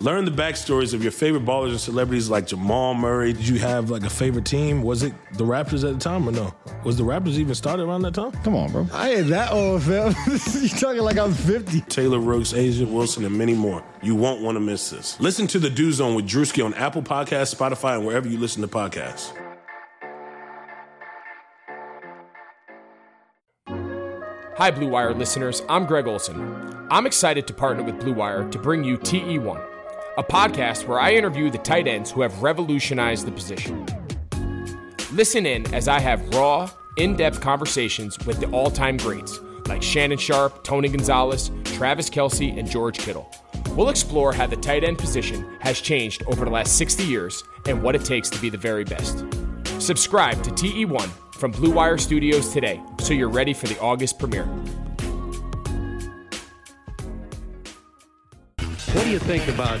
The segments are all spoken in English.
Learn the backstories of your favorite ballers and celebrities like Jamal Murray. Did you have like a favorite team? Was it the Raptors at the time or no? Was the Raptors even started around that time? Come on, bro. I ain't that old, fam. you talking like I'm 50. Taylor Rooks, A'ja Wilson, and many more. You won't want to miss this. Listen to The Dew Zone with Drewski on Apple Podcasts, Spotify, and wherever you listen to podcasts. Hi, Blue Wire listeners. I'm Greg Olsen. I'm excited to partner with Blue Wire to bring you TE1, a podcast where I interview the tight ends who have revolutionized the position. Listen in as I have raw, in depth conversations with the all time greats like Shannon Sharpe, Tony Gonzalez, Travis Kelce, and George Kittle. We'll explore how the tight end position has changed over the last 60 years and what it takes to be the very best. Subscribe to TE1 from Blue Wire Studios today so you're ready for the August premiere. What do you think about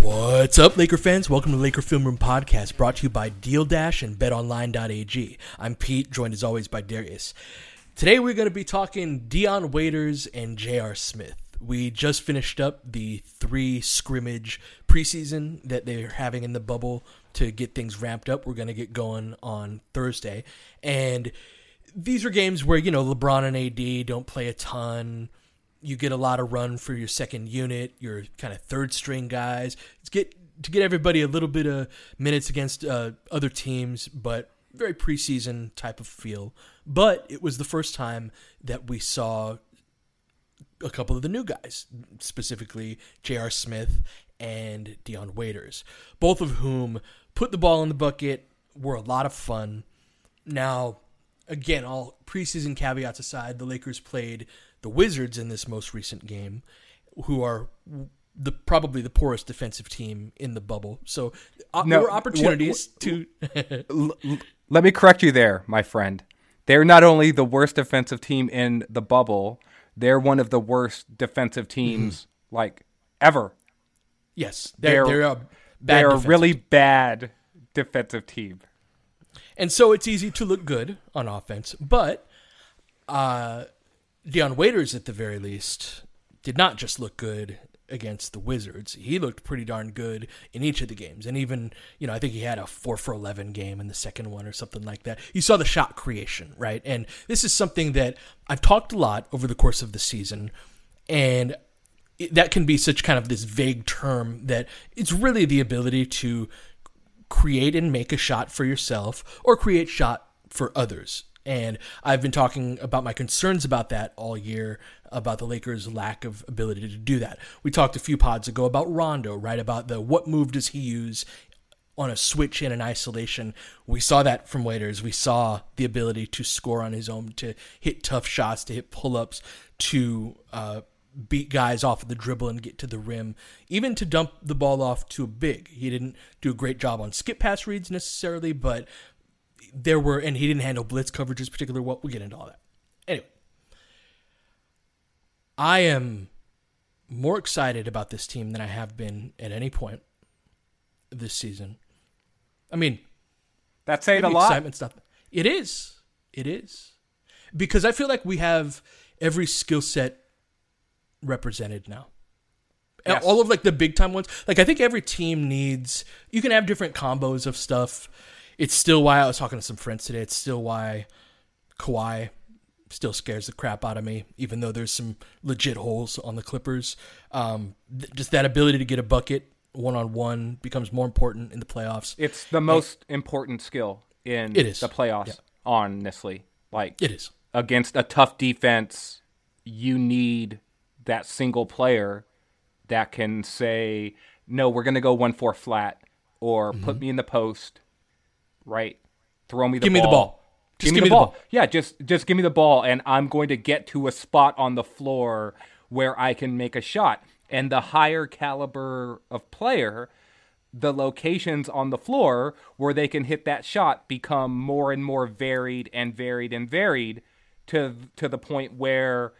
What's up, Laker fans? Welcome to Laker Film Room Podcast, brought to you by Deal Dash and BetOnline.ag. I'm Pete, joined as always by Darius. Today we're going to be talking Dion Waiters and J.R. Smith. We just finished up the three scrimmage preseason that they're having in the bubble to get things ramped up. We're going to get going on Thursday. And these are games where, you know, LeBron and AD don't play a ton you get a lot of run for your second unit, your kind of third string guys. It's get to get everybody a little bit of minutes against uh, other teams, but very preseason type of feel. But it was the first time that we saw a couple of the new guys, specifically J.R. Smith and Dion Waiters, both of whom put the ball in the bucket, were a lot of fun. Now, again, all preseason caveats aside, the Lakers played the Wizards in this most recent game, who are the probably the poorest defensive team in the bubble. So uh, no, there were opportunities to. let me correct you there, my friend. They're not only the worst defensive team in the bubble, they're one of the worst defensive teams mm-hmm. like ever. Yes, they're they're, they're a, they're a really team. bad defensive team. And so it's easy to look good on offense, but uh, Dion Waiters, at the very least, did not just look good against the Wizards. He looked pretty darn good in each of the games. And even, you know, I think he had a 4 for 11 game in the second one or something like that. You saw the shot creation, right? And this is something that I've talked a lot over the course of the season. And that can be such kind of this vague term that it's really the ability to create and make a shot for yourself or create shot for others. And I've been talking about my concerns about that all year, about the Lakers' lack of ability to do that. We talked a few pods ago about Rondo, right? About the what move does he use on a switch in an isolation. We saw that from Waiters. We saw the ability to score on his own, to hit tough shots, to hit pull ups, to uh, beat guys off of the dribble and get to the rim, even to dump the ball off to a big. He didn't do a great job on skip pass reads necessarily, but there were, and he didn't handle blitz coverages particularly well. We'll get into all that. Anyway, I am more excited about this team than I have been at any point this season. I mean, that's saying a lot. Excitement's not. It is. It is because I feel like we have every skill set represented now. Yes. All of like the big time ones. Like I think every team needs. You can have different combos of stuff. It's still why I was talking to some friends today. It's still why Kawhi still scares the crap out of me, even though there's some legit holes on the Clippers. Um, th- just that ability to get a bucket one on one becomes more important in the playoffs. It's the most important skill in It is. the playoffs, Yeah. honestly. Like It is. against a tough defense, you need that single player that can say, "No, we're going to go one four flat," or "Put me in the post." Right? Throw me the. Give me ball. the ball. Just give me the ball. Yeah, just just give me the ball, and I'm going to get to a spot on the floor where I can make a shot. And the higher caliber of player, the locations on the floor where they can hit that shot become more and more varied and varied and varied to to the point where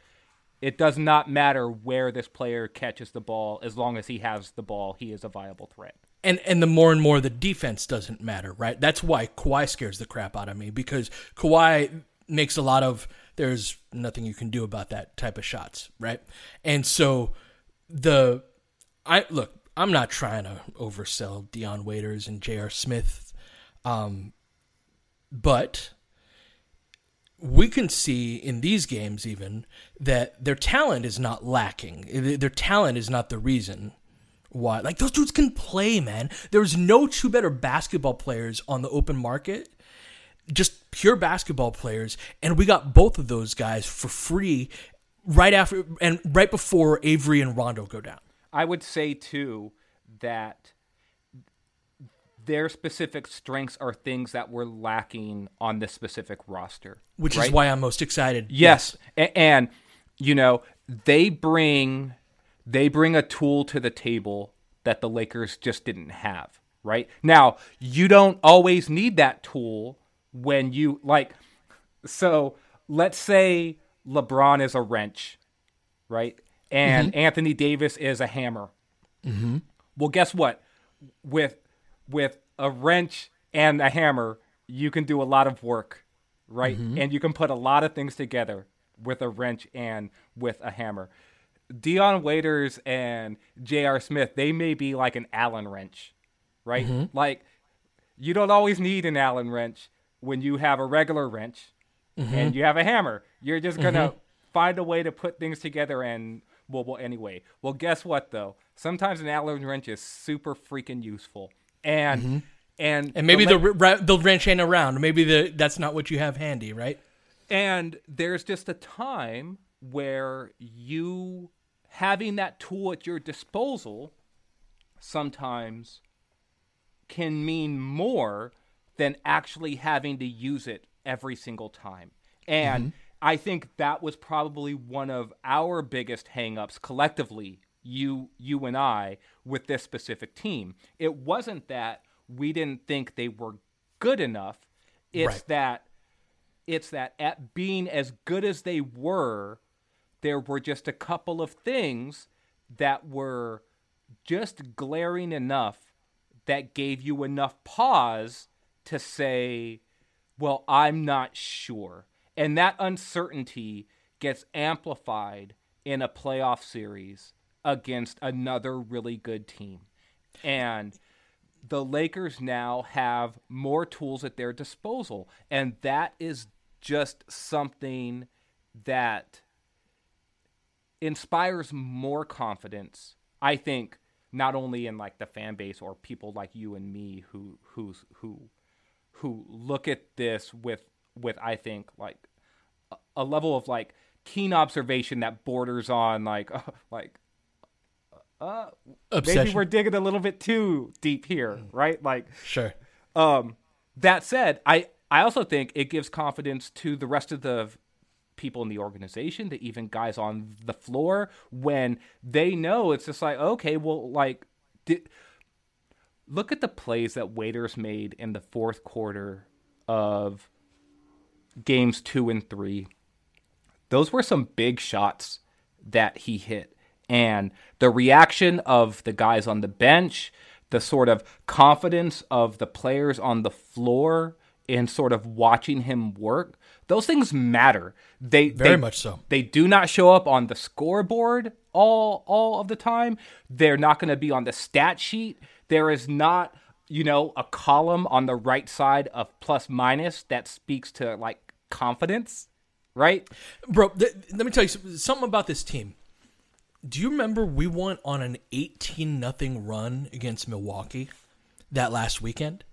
it does not matter where this player catches the ball as long as he has the ball he is a viable threat and and the more and more the defense doesn't matter, right? That's why Kawhi scares the crap out of me because Kawhi makes a lot of there's nothing you can do about that type of shots, right? And so the I look, I'm not trying to oversell Dion Waiters and J.R. Smith, um, but we can see in these games even that their talent is not lacking. Their talent is not the reason why. Like those dudes can play, man. There's no two better basketball players on the open market. Just pure basketball players, and we got both of those guys for free right after and right before Avery and Rondo go down. I would say too that their specific strengths are things that were lacking on this specific roster, which right? is why I'm most excited. Yes, yes. A- and you know they bring they bring a tool to the table that the Lakers just didn't have. Right now, you don't always need that tool when you like. So let's say LeBron is a wrench, right? And mm-hmm. Anthony Davis is a hammer. Mm-hmm. Well, guess what? With with a wrench and a hammer, you can do a lot of work, right? Mm-hmm. And you can put a lot of things together with a wrench and with a hammer. Dion Waiters and J.R. Smith, they may be like an Allen wrench, right? Mm-hmm. Like you don't always need an Allen wrench when you have a regular wrench Mm-hmm. and you have a hammer. You're just gonna find a way to put things together and well, well, anyway. Well, guess what though? Sometimes an Allen wrench is super freaking useful, and Mm-hmm. and And maybe the, the the wrench ain't around. Maybe the that's not what you have handy, right? and there's just a time where you having that tool at your disposal sometimes can mean more than actually having to use it every single time. And Mm-hmm. I think that was probably one of our biggest hangups collectively, you you and I, with this specific team. It wasn't that we didn't think they were good enough. It's Right. that it's that at being as good as they were, there were just a couple of things that were just glaring enough that gave you enough pause to say, well, I'm not sure. And that uncertainty gets amplified in a playoff series against another really good team. And the Lakers now have more tools at their disposal. And that is just something that inspires more confidence, I think, not only in like the fan base or people like you and me who who's who who look at this with with I think like a, level of like keen observation that borders on like uh, like uh maybe we're digging a little bit too deep here, right? Like Sure. um that said, I I also think it gives confidence to the rest of the people in the organization, to even guys on the floor when they know it's just like okay, well like did, look at the plays that Waiters made in the fourth quarter of games two and three, those were some big shots that he hit. And the reaction of the guys on the bench, the sort of confidence of the players on the floor in sort of watching him work, those things matter. They very they, much so. They do not show up on the scoreboard all all of the time. They're not going to be on the stat sheet. There is not, you know, a column on the right side of plus minus that speaks to like confidence, right? Bro, th- let me tell you something about this team. Do you remember we went on an 18 nothing run against Milwaukee that last weekend?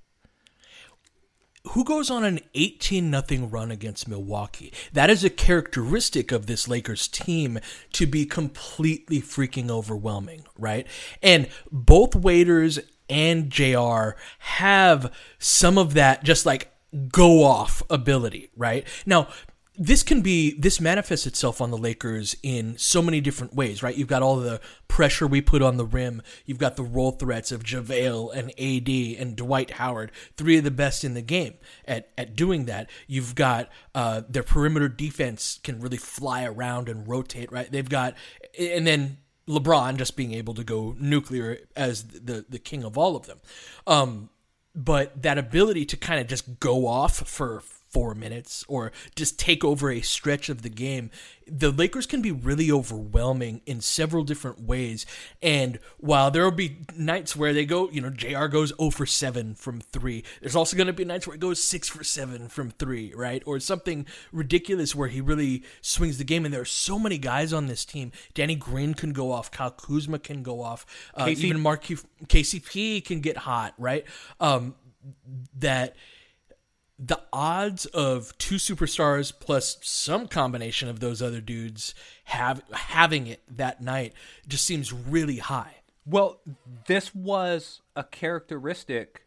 Who goes on an 18 nothing run against Milwaukee? That is a characteristic of this Lakers team to be completely freaking overwhelming, right? And both Waiters and JR have some of that just like go off ability, right? Now, this can be this manifests itself on the Lakers in so many different ways, right? You've got all the pressure we put on the rim. You've got the roll threats of JaVale and AD and Dwight Howard, three of the best in the game at, at doing that. You've got uh, their perimeter defense can really fly around and rotate, right? They've got, and then LeBron just being able to go nuclear as the the king of all of them. Um, but that ability to kind of just go off for four minutes or just take over a stretch of the game. The Lakers can be really overwhelming in several different ways. And while there will be nights where they go, you know, JR goes 0 for 7 from 3, there's also going to be nights where it goes 6 for 7 from 3, right? Or something ridiculous where he really swings the game. And there are so many guys on this team. Danny Green can go off, Kyle Kuzma can go off, uh, KC- even Mark KCP can get hot, right? Um, that the odds of two superstars plus some combination of those other dudes have having it that night just seems really high. Well, this was a characteristic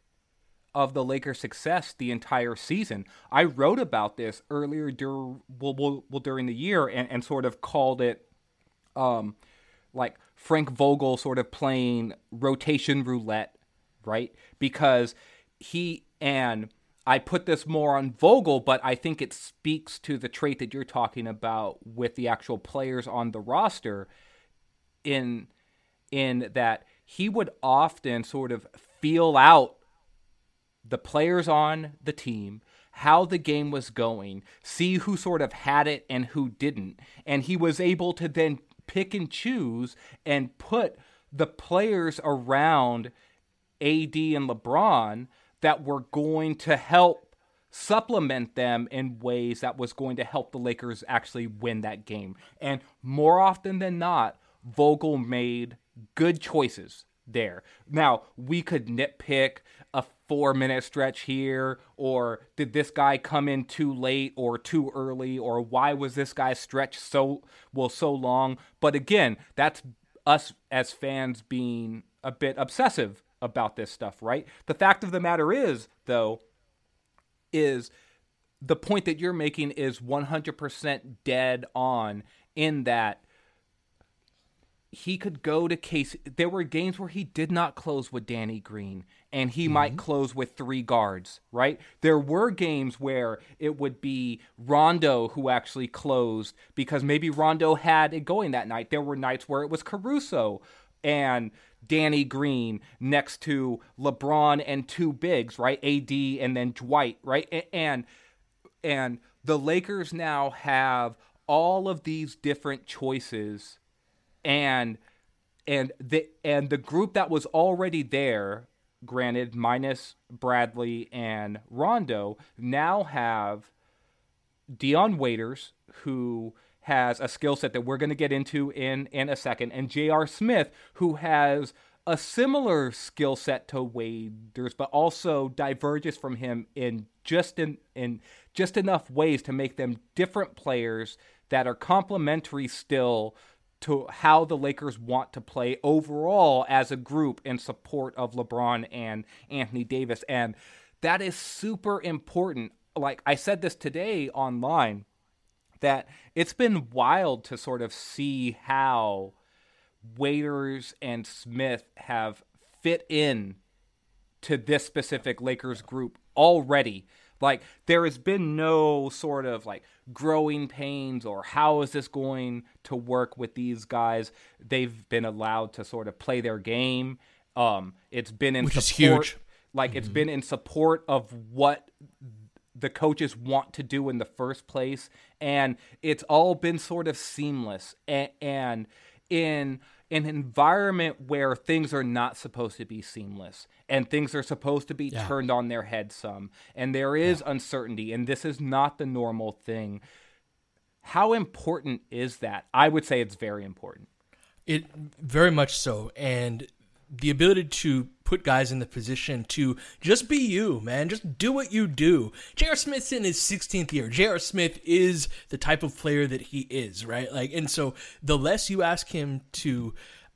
of the Lakers' success the entire season. I wrote about this earlier dur- well, well, well, during the year and, and sort of called it um, like Frank Vogel sort of playing rotation roulette, right? Because he and I put this more on Vogel, but I think it speaks to the trait that you're talking about with the actual players on the roster in in that he would often sort of feel out the players on the team, how the game was going, see who sort of had it and who didn't, and he was able to then pick and choose and put the players around AD and LeBron that were going to help supplement them in ways that was going to help the Lakers actually win that game. And more often than not, Vogel made good choices there. Now, we could nitpick a four minute stretch here, or did this guy come in too late or too early, or why was this guy stretched so well so long? But again, that's us as fans being a bit obsessive about this stuff, right? The fact of the matter is, though, is the point that you're making is 100% dead on in that he could go to case there were games where he did not close with Danny Green and he mm-hmm. might close with three guards, right? There were games where it would be Rondo who actually closed because maybe Rondo had it going that night. There were nights where it was Caruso and Danny Green next to LeBron and two bigs, right? AD and then Dwight, right? And and the Lakers now have all of these different choices and and the and the group that was already there, granted minus Bradley and Rondo, now have Dion Waiters who has a skill set that we're going to get into in in a second, and J.R. Smith, who has a similar skill set to Waiters, but also diverges from him in just in in just enough ways to make them different players that are complementary still to how the Lakers want to play overall as a group in support of LeBron and Anthony Davis. And that is super important. Like I said this today online that it's been wild to sort of see how Waiters and Smith have fit in to this specific Lakers group already. Like there has been no sort of like growing pains or how is this going to work with these guys. They've been allowed to sort of play their game. Um, it's been in Which is support, huge. like it's been in support of what the coaches want to do in the first place, and it's all been sort of seamless. And, and in an environment where things are not supposed to be seamless and things are supposed to be Yeah. turned on their head some and there is uncertainty and this is not the normal thing how important is that? I would say it's very important. It very much so, and the ability to put guys in the position to just be you, man. Just do what you do. J.R. Smith's in his 16th year. J.R. Smith is the type of player that he is, right? Like, and so the less you ask him to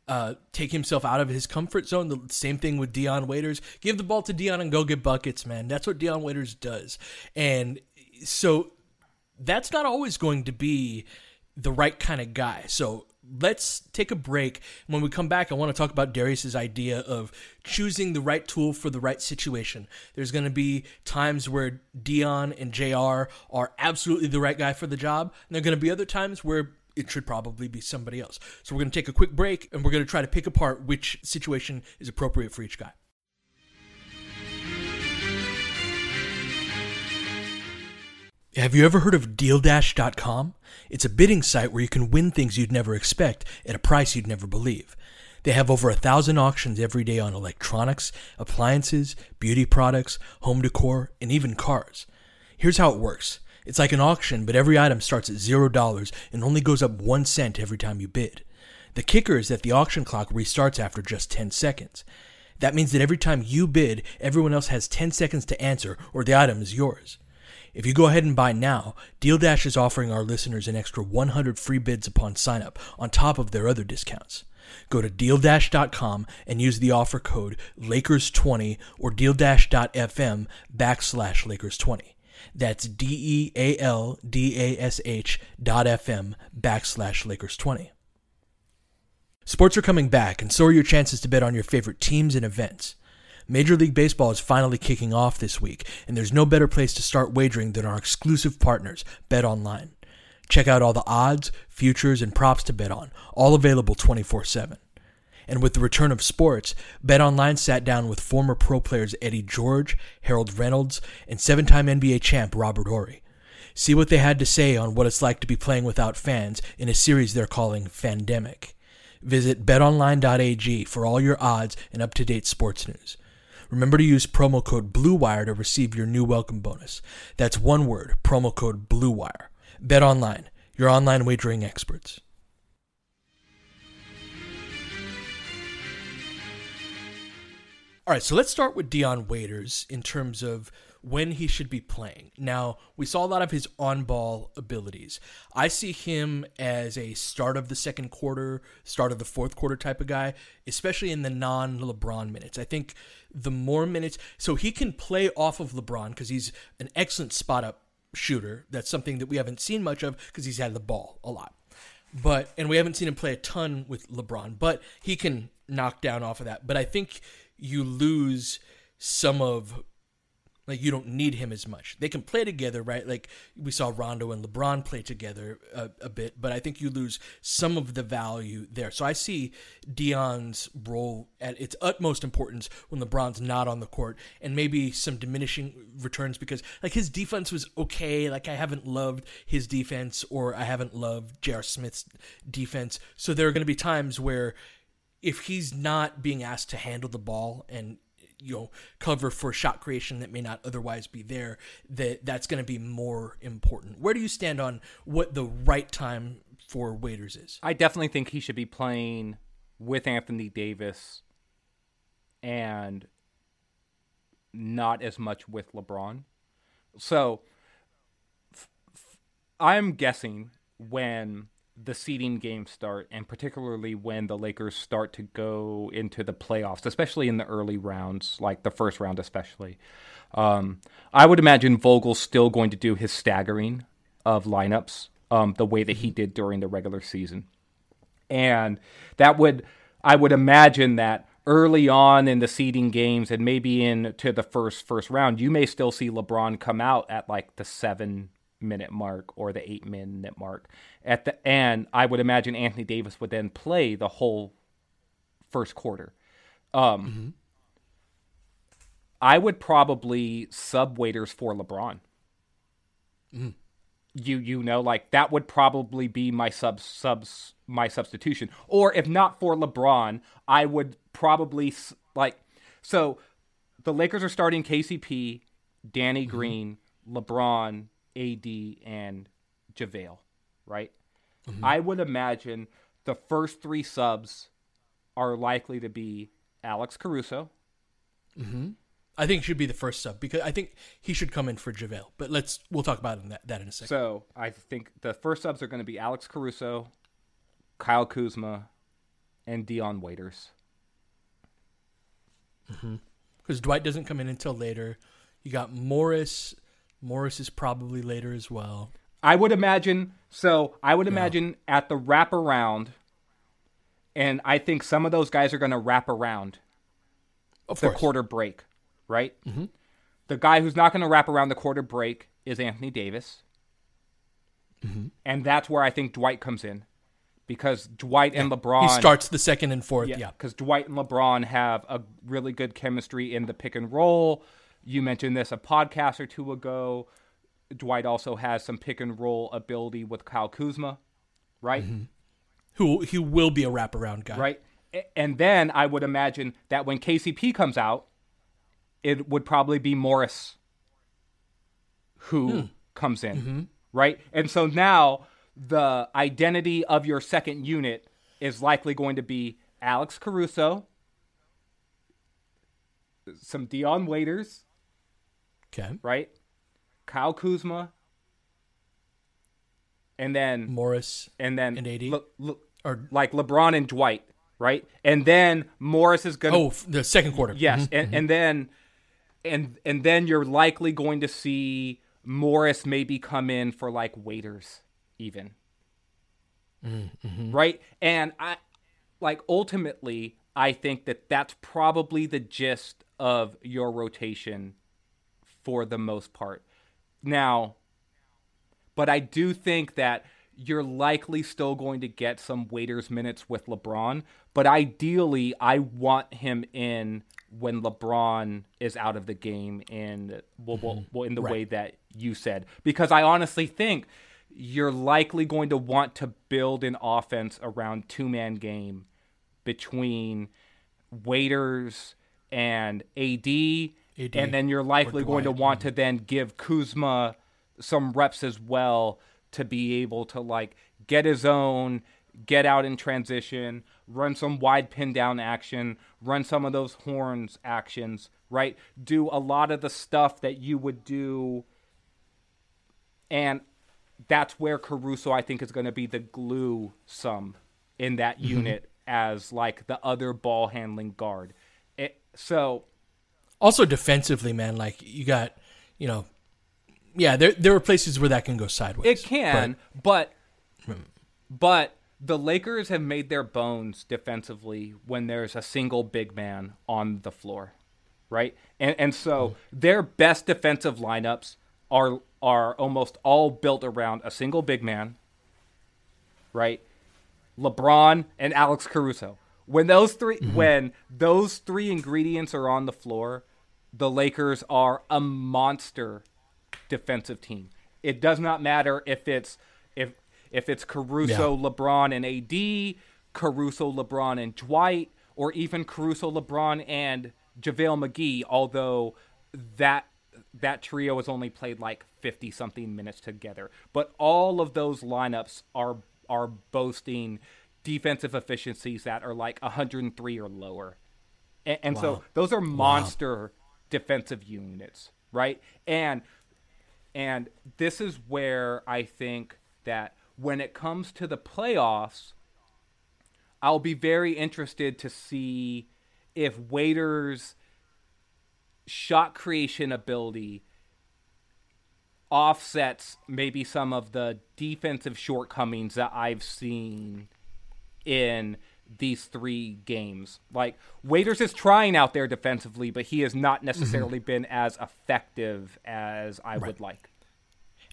uh, take himself out of his comfort zone, the same thing with Dion Waiters. Give the ball to Dion and go get buckets, man. That's what Dion Waiters does, and so that's not always going to be the right kind of guy. So let's take a break. When we come back, I want to talk about Darius's idea of choosing the right tool for the right situation. There's going to be times where Dion and JR are absolutely the right guy for the job, and there are going to be other times where it should probably be somebody else. So we're going to take a quick break and we're going to try to pick apart which situation is appropriate for each guy. Have you ever heard of DealDash.com? It's a bidding site where you can win things you'd never expect at a price you'd never believe. They have over a thousand auctions every day on electronics, appliances, beauty products, home decor, and even cars. Here's how it works it's like an auction, but every item starts at $0 and only goes up 1 cent every time you bid. The kicker is that the auction clock restarts after just 10 seconds. That means that every time you bid, everyone else has 10 seconds to answer or the item is yours. If you go ahead and buy now, Deal Dash is offering our listeners an extra 100 free bids upon sign-up on top of their other discounts. Go to DealDash.com and use the offer code Lakers20 or DealDash.fm backslash Lakers20. That's D E A L D A S H dot FM backslash Lakers20. Sports are coming back, and so are your chances to bet on your favorite teams and events. Major League Baseball is finally kicking off this week, and there's no better place to start wagering than our exclusive partners, Bet Online. Check out all the odds, futures, and props to bet on, all available 24 7. And with the return of sports, BetOnline sat down with former pro players Eddie George, Harold Reynolds, and seven time NBA champ Robert Horry. See what they had to say on what it's like to be playing without fans in a series they're calling Fandemic. Visit betonline.ag for all your odds and up to date sports news. Remember to use promo code BLUEWIRE to receive your new welcome bonus. That's one word, promo code BLUEWIRE. Bet online, your online wagering experts. All right, so let's start with Dion Waiters in terms of when he should be playing. Now, we saw a lot of his on ball abilities. I see him as a start of the second quarter, start of the fourth quarter type of guy, especially in the non LeBron minutes. I think the more minutes, so he can play off of LeBron because he's an excellent spot up shooter. That's something that we haven't seen much of because he's had the ball a lot. But and we haven't seen him play a ton with LeBron, but he can knock down off of that. But I think you lose some of like you don't need him as much. They can play together, right? Like we saw Rondo and LeBron play together a, a bit, but I think you lose some of the value there. So I see Dion's role at its utmost importance when LeBron's not on the court, and maybe some diminishing returns because like his defense was okay. Like I haven't loved his defense, or I haven't loved J.R. Smith's defense. So there are going to be times where if he's not being asked to handle the ball and you know cover for shot creation that may not otherwise be there that that's going to be more important where do you stand on what the right time for Waiters is I definitely think he should be playing with Anthony Davis and not as much with LeBron. So f- f- I'm guessing when the seeding games start, and particularly when the Lakers start to go into the playoffs, especially in the early rounds, like the first round, especially. Um, I would imagine Vogel's still going to do his staggering of lineups um, the way that he did during the regular season. And that would, I would imagine that early on in the seeding games and maybe into the first first round, you may still see LeBron come out at like the seven minute mark or the eight minute mark. At the and I would imagine Anthony Davis would then play the whole first quarter. Um, mm-hmm. I would probably sub Waiters for LeBron. Mm. You you know like that would probably be my sub subs my substitution. Or if not for LeBron, I would probably like so the Lakers are starting KCP, Danny mm-hmm. Green, LeBron, AD, and JaVale, right? Mm-hmm. I would imagine the first three subs are likely to be Alex Caruso. Mm-hmm. I think should be the first sub because I think he should come in for JaVale. But let's we'll talk about that, that in a second. So I think the first subs are going to be Alex Caruso, Kyle Kuzma, and Dion Waiters. Because mm-hmm. Dwight doesn't come in until later. You got Morris. Morris is probably later as well. I would imagine. So I would imagine yeah. at the wraparound, and I think some of those guys are going to wrap around of the course. quarter break right? Mm-hmm. The guy who's not going to wrap around the quarter break is Anthony Davis. Mm-hmm. And that's where I think Dwight comes in because Dwight yeah. and LeBron. He starts the second and fourth, yeah. Because yeah. Dwight and LeBron have a really good chemistry in the pick and roll. You mentioned this a podcast or two ago. Dwight also has some pick and roll ability with Kyle Kuzma, right? Mm-hmm. Who he will be a wraparound guy, right? And then I would imagine that when KCP comes out, it would probably be Morris who hmm. comes in, mm-hmm. right? And so now the identity of your second unit is likely going to be Alex Caruso, some Dion Waiters, okay, right? Kyle Kuzma, and then Morris, and then and AD, le, le, or like LeBron and Dwight, right? And then Morris is going to oh the second quarter, yes, mm-hmm. and mm-hmm. and then and and then you're likely going to see Morris maybe come in for like Waiters even. Mm-hmm. Right? And I like ultimately I think that that's probably the gist of your rotation for the most part. Now, but I do think that you're likely still going to get some Waiters minutes with LeBron, but ideally I want him in when LeBron is out of the game and well, well, mm-hmm. well in the right. way that you said. Because I honestly think you're likely going to want to build an offense around two man game between Waiters and AD, AD and then you're likely going to want to then give Kuzma some reps as well to be able to like get his own, get out in transition, run some wide pin down action, run some of those horns actions, right? Do a lot of the stuff that you would do. And that's where Caruso, I think, is going to be the glue some in that mm-hmm. unit as like the other ball handling guard. It, so. Also defensively, man, like you got, you know, yeah, there there are places where that can go sideways. It can, but but, but the Lakers have made their bones defensively when there's a single big man on the floor, right? And and so their best defensive lineups are are almost all built around a single big man, right? LeBron and Alex Caruso. When those 3 mm-hmm. when those three ingredients are on the floor, the Lakers are a monster defensive team. It does not matter if it's if if it's Caruso, yeah. LeBron, and AD, Caruso, LeBron, and Dwight, or even Caruso, LeBron, and JaVale McGee, although that that trio has only played like 50 something minutes together. But all of those lineups are are boasting defensive efficiencies that are like 103 or lower. And, and wow. so those are monster wow. Defensive units, right? And and this is where I think that when it comes to the playoffs, I'll be very interested to see if Waiters' shot creation ability offsets maybe some of the defensive shortcomings that I've seen in these three games. Like Waiters is trying out there defensively, but he has not necessarily mm-hmm. been as effective as I right. would like.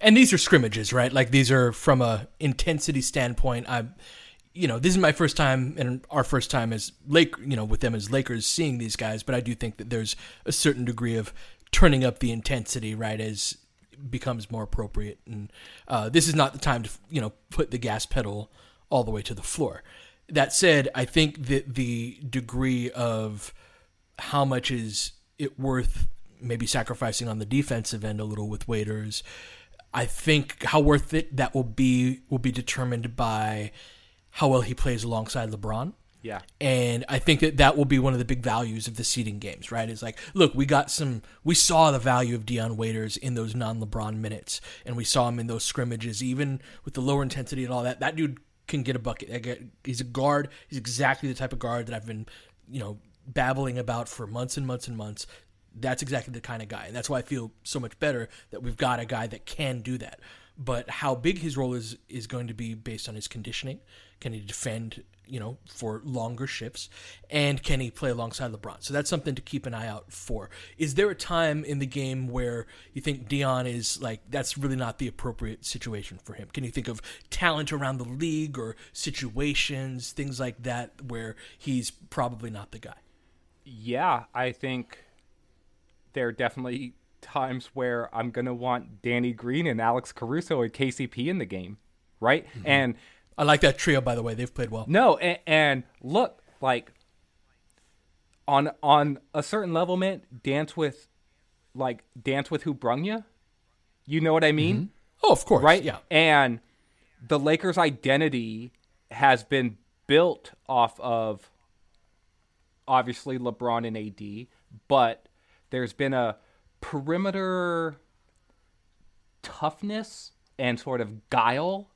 And these are scrimmages, right? Like these are from a intensity standpoint. I'm you know, this is my first time and our first time as Lake, you know, with them as Lakers seeing these guys, but I do think that there's a certain degree of turning up the intensity, right, as becomes more appropriate. And uh, this is not the time to, you know, put the gas pedal all the way to the floor. That said, I think that the degree of how much is it worth maybe sacrificing on the defensive end a little with Waiters. I think how worth it that will be will be determined by how well he plays alongside LeBron. Yeah. And I think that that will be one of the big values of the seeding games, right? Is like, look, we got some, we saw the value of Dion Waiters in those non LeBron minutes, and we saw him in those scrimmages, even with the lower intensity and all that. That dude can get a bucket. He's a guard. He's exactly the type of guard that I've been, you know, babbling about for months and months and months. That's exactly the kind of guy. And that's why I feel so much better that we've got a guy that can do that. But how big his role is is going to be based on his conditioning. Can he defend you know, for longer shifts? And can he play alongside LeBron? So that's something to keep an eye out for. Is there a time in the game where you think Dion is like, that's really not the appropriate situation for him? Can you think of talent around the league or situations, things like that, where he's probably not the guy? Yeah, I think there are definitely times where I'm going to want Danny Green and Alex Caruso and KCP in the game, right? Mm-hmm. And I like that trio, by the way. They've played well. No, and, and look, like on on a certain level, man, dance with like dance with who brung you. You know what I mean? Mm-hmm. Oh, of course. Right? Yeah. And the Lakers' identity has been built off of obviously LeBron and AD, but there's been a perimeter toughness and sort of guile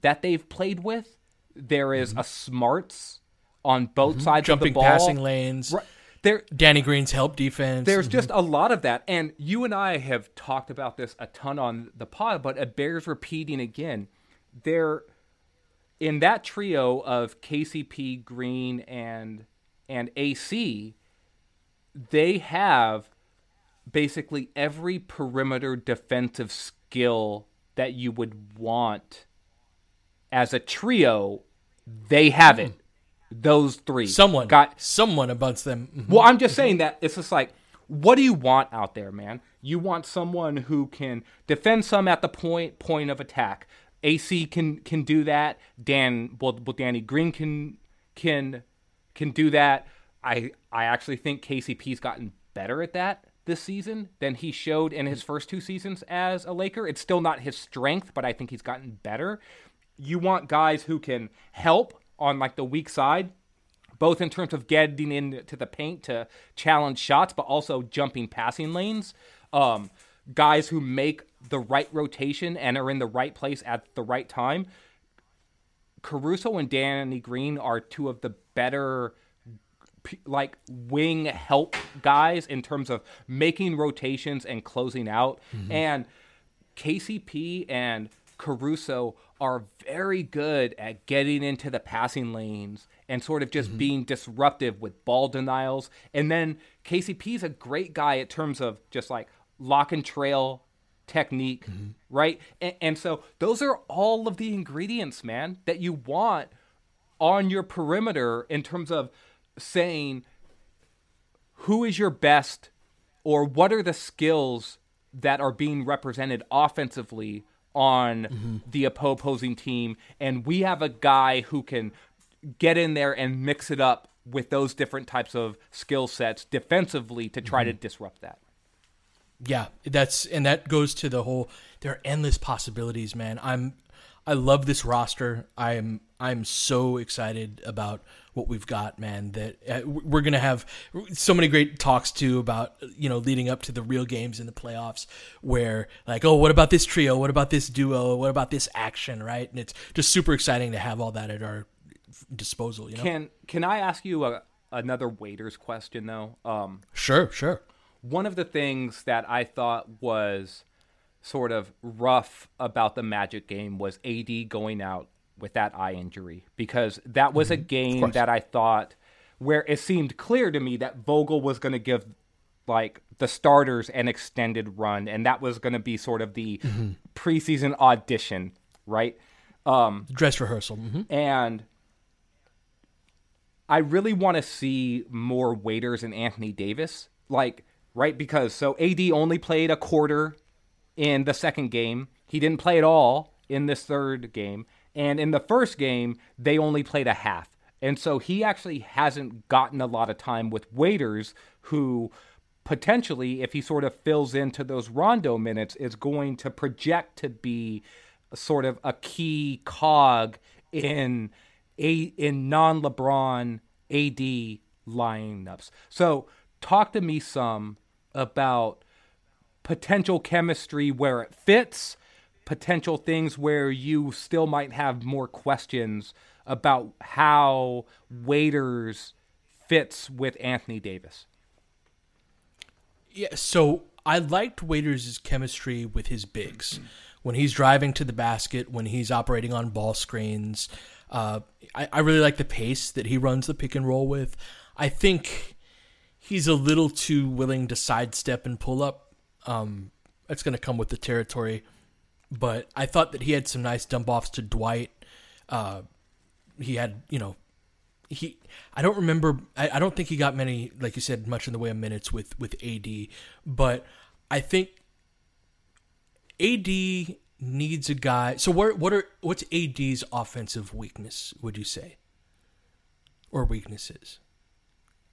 that they've played with. There is mm-hmm. a smarts on both mm-hmm. sides Jumping of the ball. passing lanes. Right. There, Danny Green's help defense. There's mm-hmm. just a lot of that, and you and I have talked about this a ton on the pod, but it bears repeating again. There, in that trio of KCP, Green, and and AC, they have basically every perimeter defensive skill that you would want as a trio, they have it. Those three. Someone got someone amongst them. Mm-hmm. Well, I'm just saying that it's just like, what do you want out there, man? You want someone who can defend some at the point point of attack. AC can can do that. Dan, well, well Danny Green can can can do that. I I actually think KCP's gotten better at that this season than he showed in his first two seasons as a Laker. It's still not his strength, but I think he's gotten better you want guys who can help on like the weak side, both in terms of getting into the paint to challenge shots, but also jumping passing lanes. Um, guys who make the right rotation and are in the right place at the right time. Caruso and Danny Green are two of the better like wing help guys in terms of making rotations and closing out. Mm-hmm. And KCP and Caruso are very good at getting into the passing lanes and sort of just mm-hmm. being disruptive with ball denials. And then KCP is a great guy in terms of just like lock and trail technique, mm-hmm. right? And, and so those are all of the ingredients, man, that you want on your perimeter in terms of saying who is your best or what are the skills that are being represented offensively on mm-hmm. the opposing team, and we have a guy who can get in there and mix it up with those different types of skill sets defensively to try mm-hmm. to disrupt that. Yeah, that's and that goes to the whole. There are endless possibilities, man. I'm, I love this roster. I'm I'm so excited about what we've got, man. That uh, we're gonna have so many great talks too about you know leading up to the real games in the playoffs, where like, oh, what about this trio? What about this duo? What about this action? Right, and it's just super exciting to have all that at our disposal. You know? Can Can I ask you a, another Waiters question though? Um, sure, sure. One of the things that I thought was sort of rough about the Magic game was AD going out with that eye injury because that was a Mm-hmm. game that I thought where it seemed clear to me that Vogel was going to give like the starters an extended run and that was going to be sort of the Mm-hmm. preseason audition, right? Um, Dress rehearsal. Mm-hmm. and I really want to see more Waiters and Anthony Davis. Like, right? Because so AD only played a quarter in the second game. He didn't play at all in this third game. And in the first game, they only played a half. And so he actually hasn't gotten a lot of time with Waiters who potentially, if he sort of fills into those Rondo minutes, is going to project to be sort of a key cog in a in non LeBron AD lineups. So talk to me some about potential chemistry where it fits, potential things where you still might have more questions about how Waiters fits with Anthony Davis. Yeah, so I liked Waiters' chemistry with his bigs. When he's driving to the basket, when he's operating on ball screens, uh, I, I really like the pace that he runs the pick and roll with. I think he's a little too willing to sidestep and pull up. Um, that's going to come with the territory. But I thought that he had some nice dump offs to Dwight. Uh, he had, you know, he I don't remember I, I don't think he got many like you said much in the way of minutes with with AD but I think AD needs a guy so what what are what's AD's offensive weakness would you say or weaknesses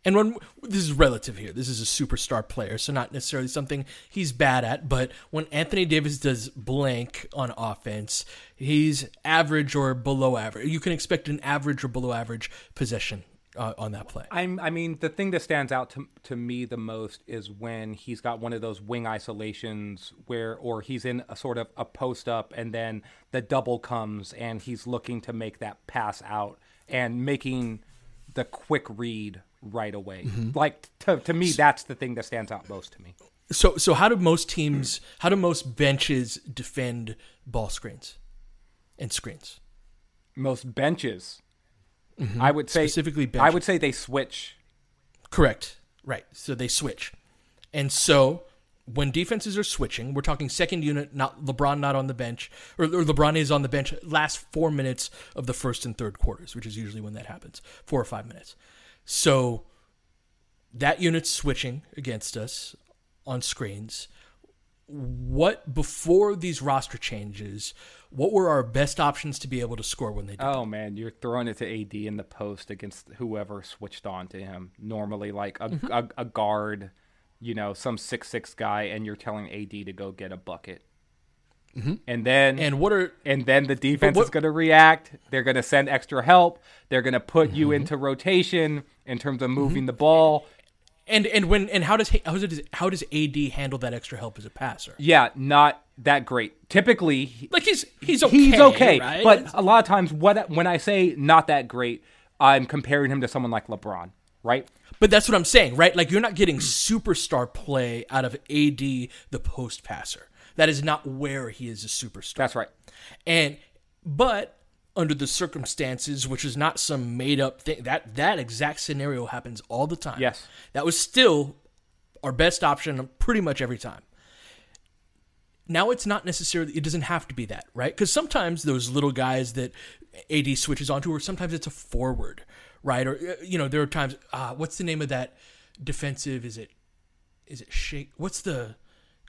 and when this is relative here. This is a superstar player so not necessarily something he's bad at but when Anthony Davis does blank on offense he's average or below average. You can expect an average or below average possession uh, on that play. I'm, I mean, the thing that stands out to, to me the most is when he's got one of those wing isolations where, or he's in a sort of a post up and then the double comes and he's looking to make that pass out and making the quick read right away. Mm-hmm. Like to, to me, that's the thing that stands out most to me. so so how do most teams how do most benches defend ball screens and screens Most benches, I would say Mm-hmm. Specifically I would say they switch. Correct. Right. So they switch. And so when defenses are switching, we're talking second unit, not LeBron not on the bench, or, or LeBron is on the bench last four minutes of the first and third quarters, which is usually when that happens, four or five minutes. So that unit's switching against us on screens. What before these roster changes, what were our best options to be able to score when they did? Oh man, you're throwing it to AD in the post against whoever switched on to him. Normally, like a, Mm-hmm. a, a guard, you know, some six six guy, and you're telling AD to go get a bucket. And then Mm-hmm. And what are and then the defense what- is going to react. They're going to send extra help. They're going to put Mm-hmm. you into rotation in terms of moving the ball. And and when and how does how does how does AD handle that extra help as a passer? Yeah, not that great. Typically, Like he's he's okay, he's okay. right? But a lot of times, what when I say not that great, I'm comparing him to someone like LeBron, right? But that's what I'm saying, right? Like you're not getting superstar play out of AD the post passer. That is not where he is a superstar. That's right. And but under the circumstances, which is not some made up thing, that that exact scenario happens all the time. Yes. That was still our best option pretty much every time. Now it's not necessarily it doesn't have to be that, right? Because sometimes those little guys that AD switches onto, or sometimes it's a forward, right? Or uh, you know, there are times. Uh, what's the name of that defensive? Is it is it shake? What's the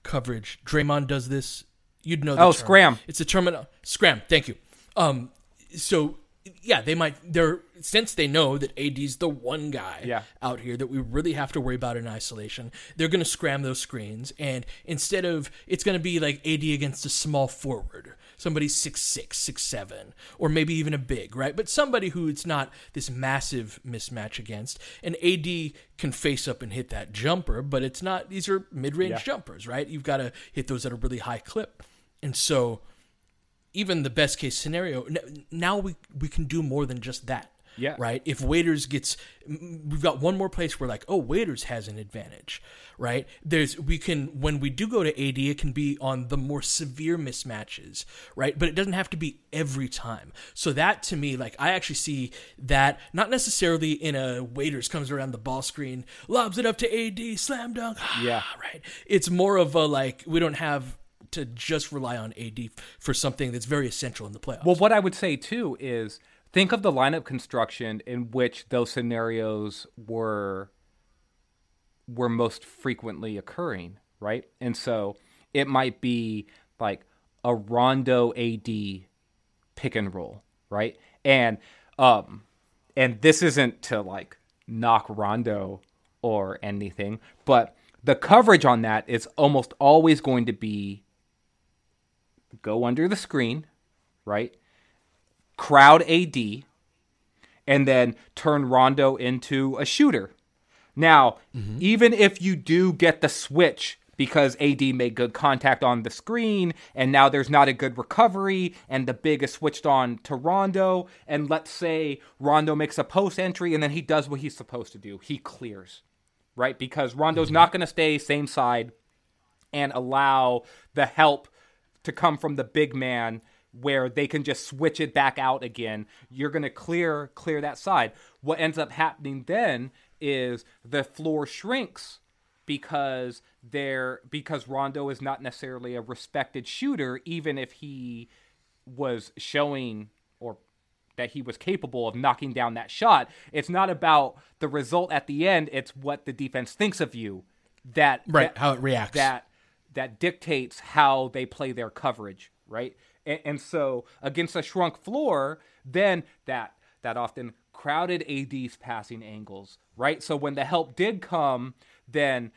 coverage? Draymond does this. You'd know. Oh, term. scram. It's a terminal scram. Thank you. Um, so yeah, they might. They're since they know that AD's the one guy Yeah. out here that we really have to worry about in isolation. They're going to scram those screens, and instead of it's going to be like AD against a small forward, somebody six six, six seven, or maybe even a big, right? But somebody who it's not this massive mismatch against. And AD can face up and hit that jumper, but it's not. These are mid range Yeah. jumpers, right? You've got to hit those at a really high clip, and so even the best case scenario now we we can do more than just that Yeah. Right. If Waiters gets, we've got one more place where like, oh, Waiters has an advantage. Right. There's we can when we do go to AD, it can be on the more severe mismatches. Right. But it doesn't have to be every time. So that to me, like, I actually see that not necessarily in a Waiters comes around the ball screen, lobs it up to AD, slam dunk. Ah, yeah. right. It's more of a like we don't have to just rely on AD for something that's very essential in the playoffs. Well, what I would say too is think of the lineup construction in which those scenarios were were most frequently occurring, right? And so it might be like a Rondo AD pick and roll, right? And um and this isn't to like knock Rondo or anything, but the coverage on that is almost always going to be go under the screen, right? Crowd AD, and then turn Rondo into a shooter. Now, mm-hmm. even if you do get the switch because AD made good contact on the screen, and now there's not a good recovery, and the big is switched on to Rondo, and let's say Rondo makes a post entry and then he does what he's supposed to do. He clears, right? Because Rondo's mm-hmm. not going to stay same side and allow the help to come from the big man where they can just switch it back out again. You're going to clear clear that side. What ends up happening then is the floor shrinks because there because Rondo is not necessarily a respected shooter even if he was showing or that he was capable of knocking down that shot. It's not about the result at the end, it's what the defense thinks of you that right that, how it reacts. That that dictates how they play their coverage, right? And, and so against a shrunk floor, then that that often crowded AD's passing angles, right? So when the help did come, then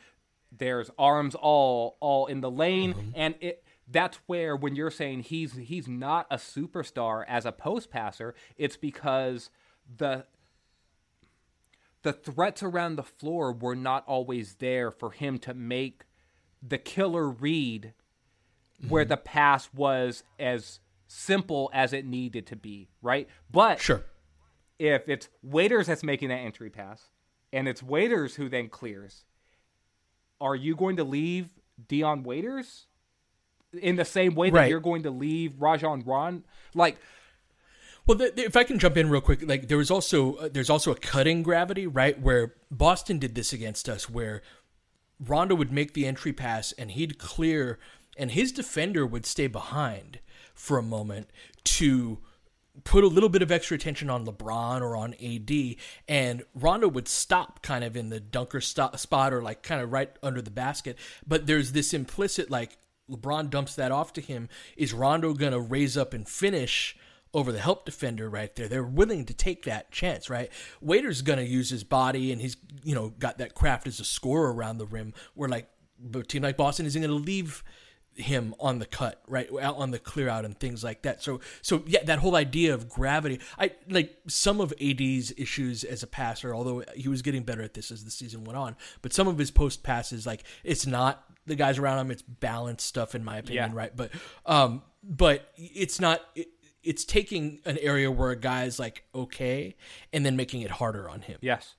there's arms all all in the lane, mm-hmm. and it that's where when you're saying he's he's not a superstar as a post passer, it's because the the threats around the floor were not always there for him to make the killer read where mm-hmm. the pass was as simple as it needed to be, right? But sure. if it's Waiters that's making that entry pass and it's Waiters who then clears, are you going to leave Dion Waiters in the same way that right. you're going to leave Rajon Ron? Like, well, the, the, if I can jump in real quick, like there was also uh, there's also a cutting gravity, right? Where Boston did this against us, where Rondo would make the entry pass and he'd clear, and his defender would stay behind for a moment to put a little bit of extra attention on LeBron or on AD, and Rondo would stop kind of in the dunker st- spot or like kind of right under the basket. But there's this implicit like LeBron dumps that off to him. Is Rondo gonna raise up and finish? over the help defender right there. They're willing to take that chance, right? Waiter's to use his body and he's, you know, got that craft as a scorer around the rim where like a team like Boston isn't to leave him on the cut, right? Out on the clear out and things like that. So so yeah, that whole idea of gravity. I like some of AD's issues as a passer, although he was getting better at this as the season went on, but some of his post passes like it's not the guys around him, it's balanced stuff in my opinion, yeah. right? But um but it's not it, it's taking an area where a guy's like okay and then making it harder on him. Yes.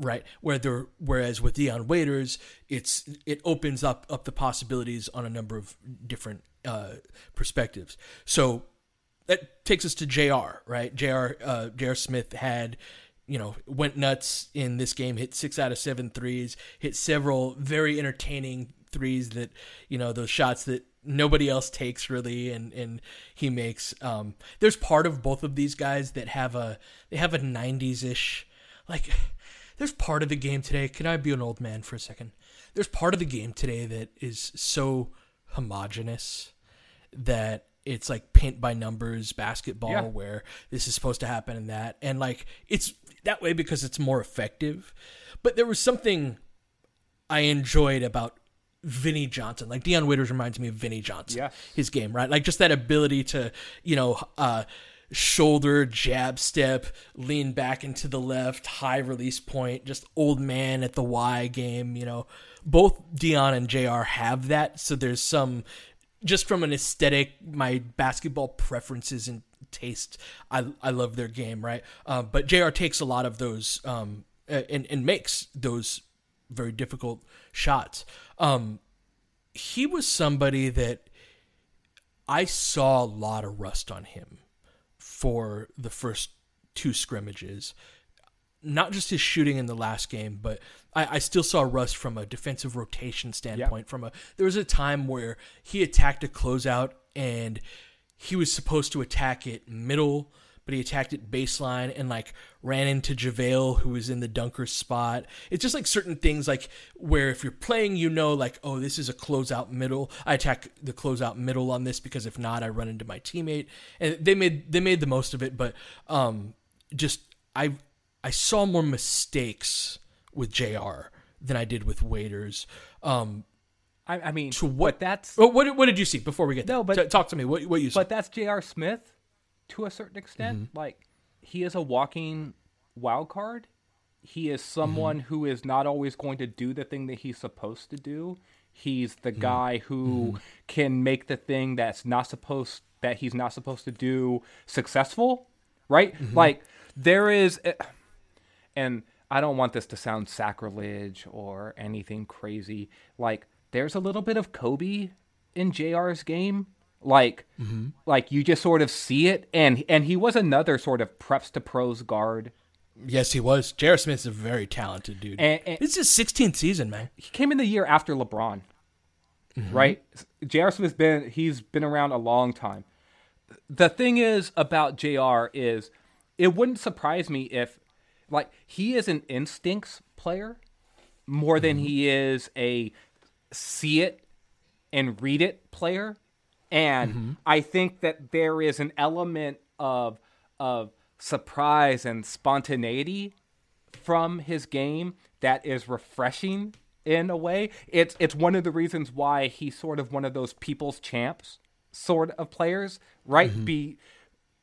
Right. Where there whereas with Dion Waiters, it's it opens up up the possibilities on a number of different uh, perspectives. So that takes us to JR, right? JR uh, JR Smith had you know, went nuts in this game, hit six out of seven threes, hit several very entertaining threes that, you know, those shots that nobody else takes really and and he makes um there's part of both of these guys that have a they have a 90s ish like there's part of the game today can i be an old man for a second there's part of the game today that is so homogenous that it's like paint by numbers basketball yeah. where this is supposed to happen and that and like it's that way because it's more effective but there was something i enjoyed about Vinny Johnson. Like Dion Waiters reminds me of Vinny Johnson. Yeah. His game, right? Like just that ability to, you know, uh, shoulder, jab step, lean back into the left, high release point, just old man at the Y game, you know. Both Dion and JR have that, so there's some just from an aesthetic, my basketball preferences and taste, I I love their game, right? Uh, but Jr. takes a lot of those um, and and makes those very difficult shots. Um, he was somebody that I saw a lot of rust on him for the first two scrimmages. Not just his shooting in the last game, but I, I still saw rust from a defensive rotation standpoint. From a there was a time where he attacked a closeout and he was supposed to attack it middle, but he attacked it baseline and like ran into JaVale, who was in the dunker spot. It's just like certain things like where if you're playing, you know, like, oh, this is a closeout middle. I attack the closeout middle on this because if not, I run into my teammate. And they made they made the most of it, but um just I I saw more mistakes with JR than I did with Waiters. Um I, I mean, to what that's what, what what did you see before we get No, there? but- T- talk to me. What what you saw? But that's J.R. Smith to a certain extent. Mm-hmm. Like he is a walking wild card. He is someone mm-hmm. who is not always going to do the thing that he's supposed to do. He's the mm-hmm. guy who can make the thing that's not supposed that he's not supposed to do successful, right? Like there is and I don't want this to sound sacrilege or anything crazy. Like there's a little bit of Kobe in JR's game. Like mm-hmm. like you just sort of see it and and he was another sort of preps to pros guard. yes, he was. J.R. Smith's a very talented dude. And- and- this is his 16th season, man. He came in the year after LeBron. Mm-hmm. Right? JR Smith's been he's been around a long time. The thing is about JR is it wouldn't surprise me if like he is an instincts player more than mm-hmm. he is a see it and read it player. And mm-hmm. I think that there is an element of of surprise and spontaneity from his game that is refreshing in a way. It's it's one of the reasons why he's sort of one of those people's champs sort of players, right? Mm-hmm. Be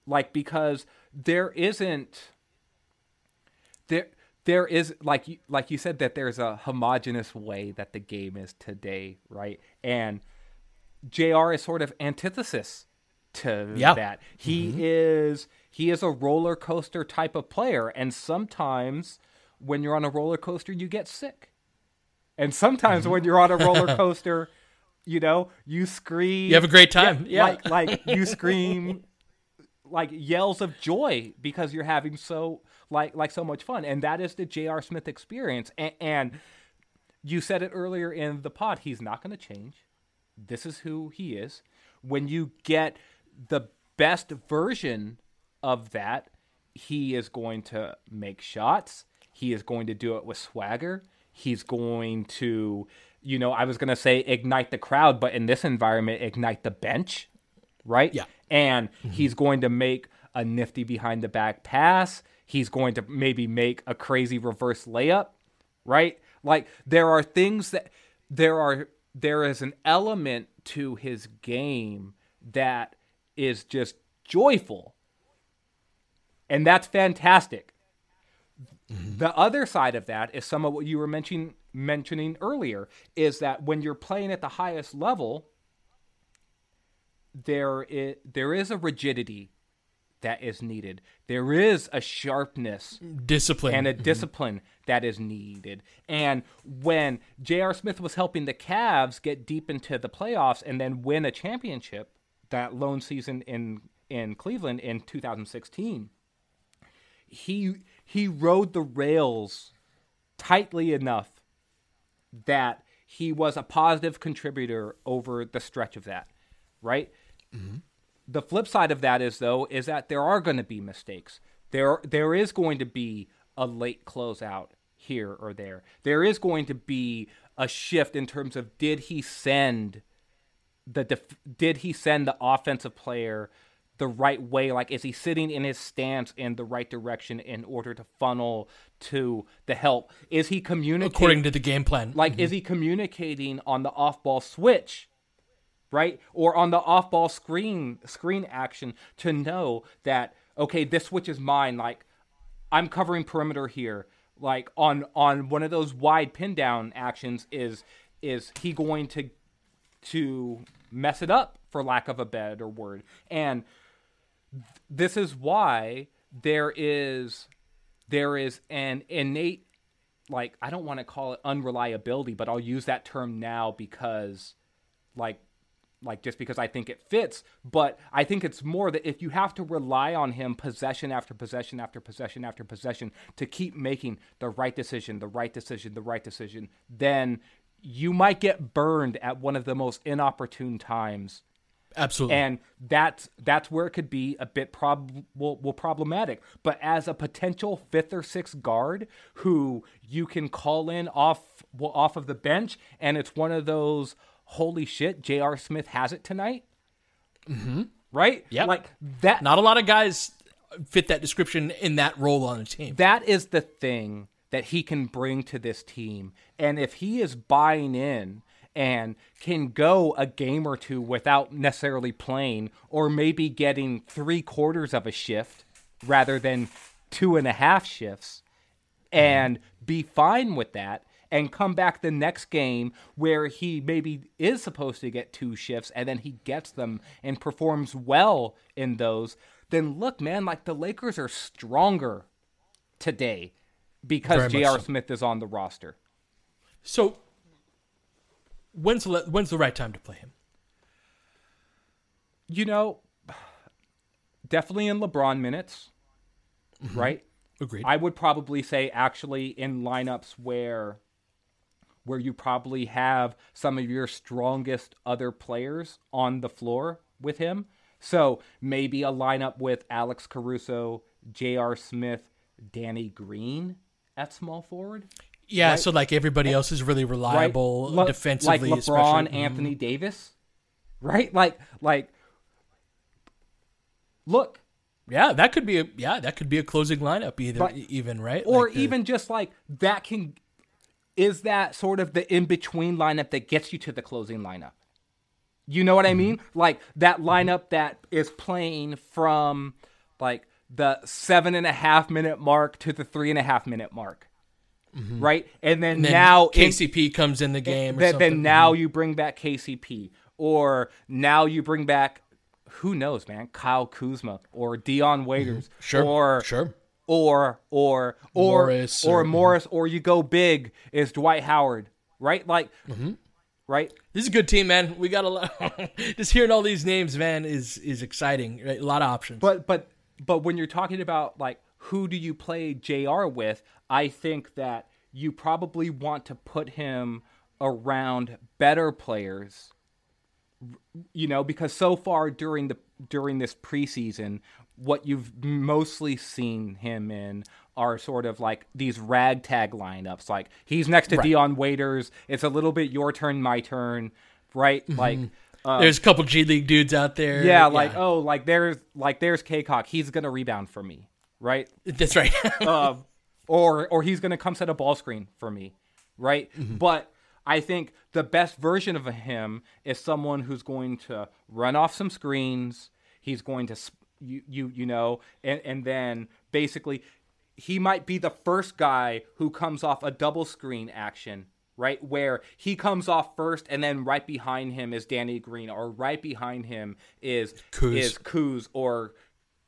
like because there isn't there there is like like you said that there's a homogenous way that the game is today, right? And JR is sort of antithesis to Yeah. that. He mm-hmm. is he is a roller coaster type of player and sometimes when you're on a roller coaster you get sick. And sometimes mm-hmm. when you're on a roller coaster, you know, you scream You have a great time. Yeah. Like like you scream like yells of joy because you're having so like like so much fun and that is the J.R. Smith experience and, and you said it earlier in the pod he's not going to change this is who he is. When you get the best version of that he is going to make shots. He is going to do it with swagger. He's going to you know i was going to say ignite the crowd but in this environment ignite the bench right? Yeah. and he's going to make a nifty behind the back pass. He's going to maybe make a crazy reverse layup right? Like there are things that there are there is an element to his game that is just joyful and that's fantastic mm-hmm. the other side of that is some of what you were mentioning mentioning earlier is that when you're playing at the highest level there is, there is a rigidity that is needed. There is a sharpness Discipline. and a mm-hmm. discipline that is needed. And when J.R. Smith was helping the Cavs get deep into the playoffs and then win a championship that lone season in in Cleveland in 2016, he he rode the rails tightly enough that he was a positive contributor over the stretch of that, right? Mm-hmm. The flip side of that is though is that there are going to be mistakes. There there is going to be a late closeout here or there. There is going to be a shift in terms of did he send the def- did he send the offensive player the right way? Like is he sitting in his stance in the right direction in order to funnel to the help? Is he communicating according to the game plan. like is mm-hmm. he communicating on the off-ball switch right? Or on the off-ball screen screen action to know that okay this switch is mine. Like i'm covering perimeter here like on on one of those wide pin down actions is is he going to to mess it up for lack of a better word. And th- this is why there is there is an innate like I don't want to call it unreliability, but I'll use that term now because like like just because I think it fits, but I think it's more that if you have to rely on him possession after possession after possession after possession to keep making the right decision, the right decision, the right decision, then you might get burned at one of the most inopportune times. Absolutely. And that's that's where it could be a bit prob- well, well, problematic. But as a potential fifth or sixth guard who you can call in off well, off of the bench, and it's one of those holy shit, J.R. Smith has it tonight. Mm-hmm. Right? Yeah. Like that. Not a lot of guys fit that description in that role on a team. That is the thing that he can bring to this team. And if he is buying in and can go a game or two without necessarily playing, or maybe getting three quarters of a shift rather than two and a half shifts, and be fine with that, and come back the next game where he maybe is supposed to get two shifts and then he gets them and performs well in those, then look, man, like the Lakers are stronger today because J.R. so. Smith is on the roster. So, when's the, le- when's the right time to play him? You know, definitely in LeBron minutes, mm-hmm. right? Agreed. I would probably say actually in lineups where where you probably have some of your strongest other players on the floor with him. So maybe a lineup with Alex Caruso, J.R. Smith, Danny Green at small forward. Yeah, right? so like everybody else is really reliable Le- defensively, like LeBron, especially. Mm-hmm. Anthony Davis, right? Like, like, look, Yeah, that could be a yeah, that could be a closing lineup either Right. even, right? or Like the- even just like that can is that sort of the in between lineup that gets you to the closing lineup. You know what I mean? Mm-hmm. Like that mm-hmm. lineup that is playing from like the seven and a half minute mark to the three and a half minute mark. Mm-hmm. Right? And then, and then now in- KCP comes in the eh, game or then, now you bring back KCP, or now you bring back who knows, man, Kyle Kuzma or Dion Waiters, Mm-hmm. Sure, or sure. Or or or Morris or, or- mm-hmm. Morris, or you go big is Dwight Howard, right? Like, right? This is a good team, man. We got a lot. Just hearing all these names, man, is is exciting. Right? A lot of options. But but but when you're talking about like who do you play JR with, I think that you probably want to put him around better players. You know, because so far during the during this preseason, what you've mostly seen him in are sort of like these ragtag lineups. Like he's next to Right. Dion Waiters. It's a little bit your turn, my turn, right? Like um, There's a couple G League dudes out there. yeah, like oh, like there's like there's Kcock. He's gonna rebound for me, right? that's right. uh, or or he's gonna come set a ball screen for me, right? But I think the best version of him is someone who's going to run off some screens. He's going to you you you know, and and then basically he might be the first guy who comes off a double screen action right? Where he comes off first, and then right behind him is Danny Green, or right behind him is Kuz. is Kuz or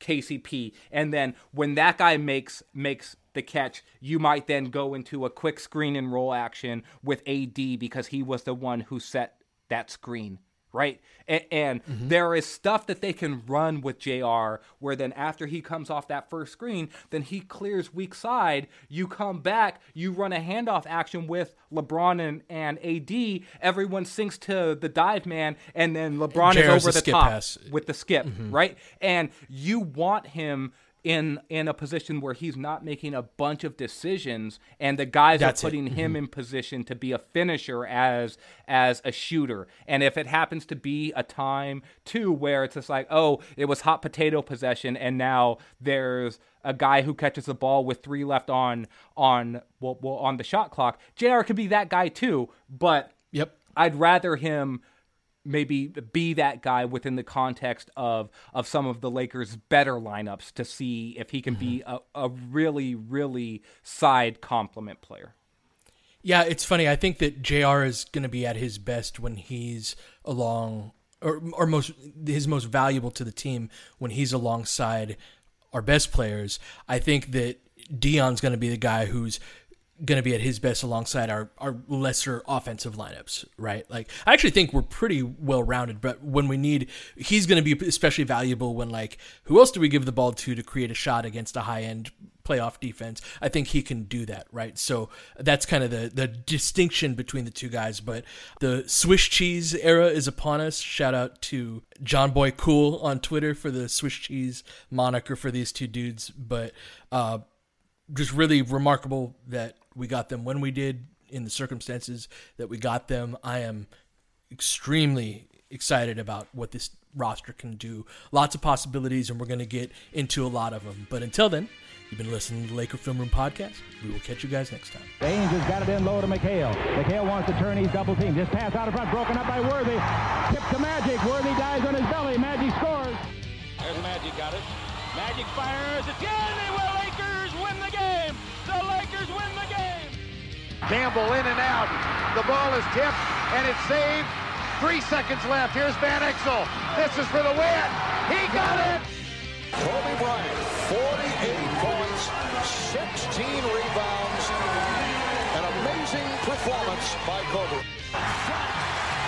KCP, and then when that guy makes makes the catch, you might then go into a quick screen and roll action with AD because he was the one who set that screen. Right, A- and, mm-hmm. there is stuff that they can run with Jr. Where then after he comes off that first screen, then he clears weak side. You come back, you run a handoff action with LeBron and, and AD. Everyone sinks to the dive man, and then LeBron JR is over the top pass. with the skip, mm-hmm. right? And you want him in in a position where he's not making a bunch of decisions and the guys That's are putting mm-hmm. him in position to be a finisher as as a shooter. And if it happens to be a time too where it's just like, oh, it was hot potato possession and now there's a guy who catches the ball with 3 left on on well, well on the shot clock. JR could be that guy too, but yep. I'd rather him maybe be that guy within the context of of some of the Lakers' better lineups to see if he can be mm-hmm. a, a really really side complement player. Yeah, it's funny. I think that JR is going to be at his best when he's along or or most his most valuable to the team when he's alongside our best players. I think that Dion's going to be the guy who's going to be at his best alongside our, our lesser offensive lineups, right? Like, I actually think we're pretty well rounded, but when we need, he's going to be especially valuable when, like, who else do we give the ball to to create a shot against a high end playoff defense? I think he can do that, right? So that's kind of the, the distinction between the two guys. But the Swiss cheese era is upon us. Shout out to John Boy Cool on Twitter for the Swiss cheese moniker for these two dudes. But, uh, just really remarkable that we got them when we did in the circumstances that we got them. I am extremely excited about what this roster can do. Lots of possibilities, and we're going to get into a lot of them. But until then, you've been listening to the Laker Film Room podcast. We will catch you guys next time. Ainge has got it in low to McHale. McHale wants to turn. He's double team. Just pass out of front, broken up by Worthy. Tip to Magic. Worthy dies on his belly. Magic scores. There's Magic got it. Magic fires again. They will Campbell in and out. The ball is tipped and it's saved. Three seconds left. Here's Van Exel. This is for the win. He got it. Kobe Bryant, 48 points, 16 rebounds. An amazing performance by Kobe. Shot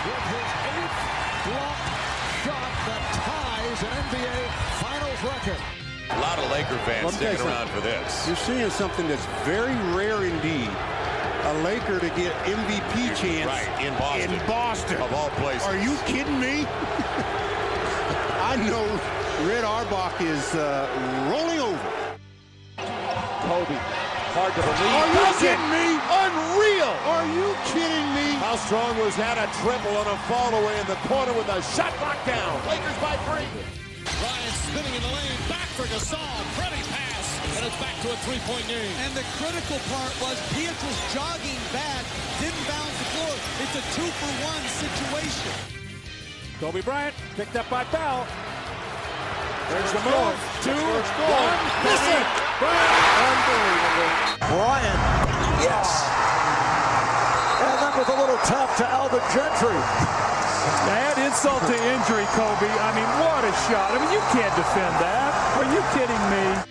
with his eighth block shot that ties an NBA Finals record. A lot of Laker fans sticking around for this. You're seeing something that's very rare indeed. A Laker to get MVP chance right, in Boston. In Boston. Of all places. Are you kidding me? I know Red Auerbach is uh, rolling over. Kobe, hard to believe. Are you kidding me? Unreal. Are you kidding me? How strong was that? A triple on a fall away in the corner with a shot knocked down. Lakers by three. Ryan spinning in the lane, back for Gasol, pretty pass, and it's back to a three-point game. And the critical part was Pietrus jogging back, didn't bounce the floor. It's a two-for-one situation. Kobe Bryant picked up by Bell. There's the move. Two, one, miss it. Bryant, unbelievable. Bryant, yes. And that was a little tough to Alvin Gentry. Add insult to injury, Kobe. I mean, what a shot. I mean, you can't defend that. Are you kidding me?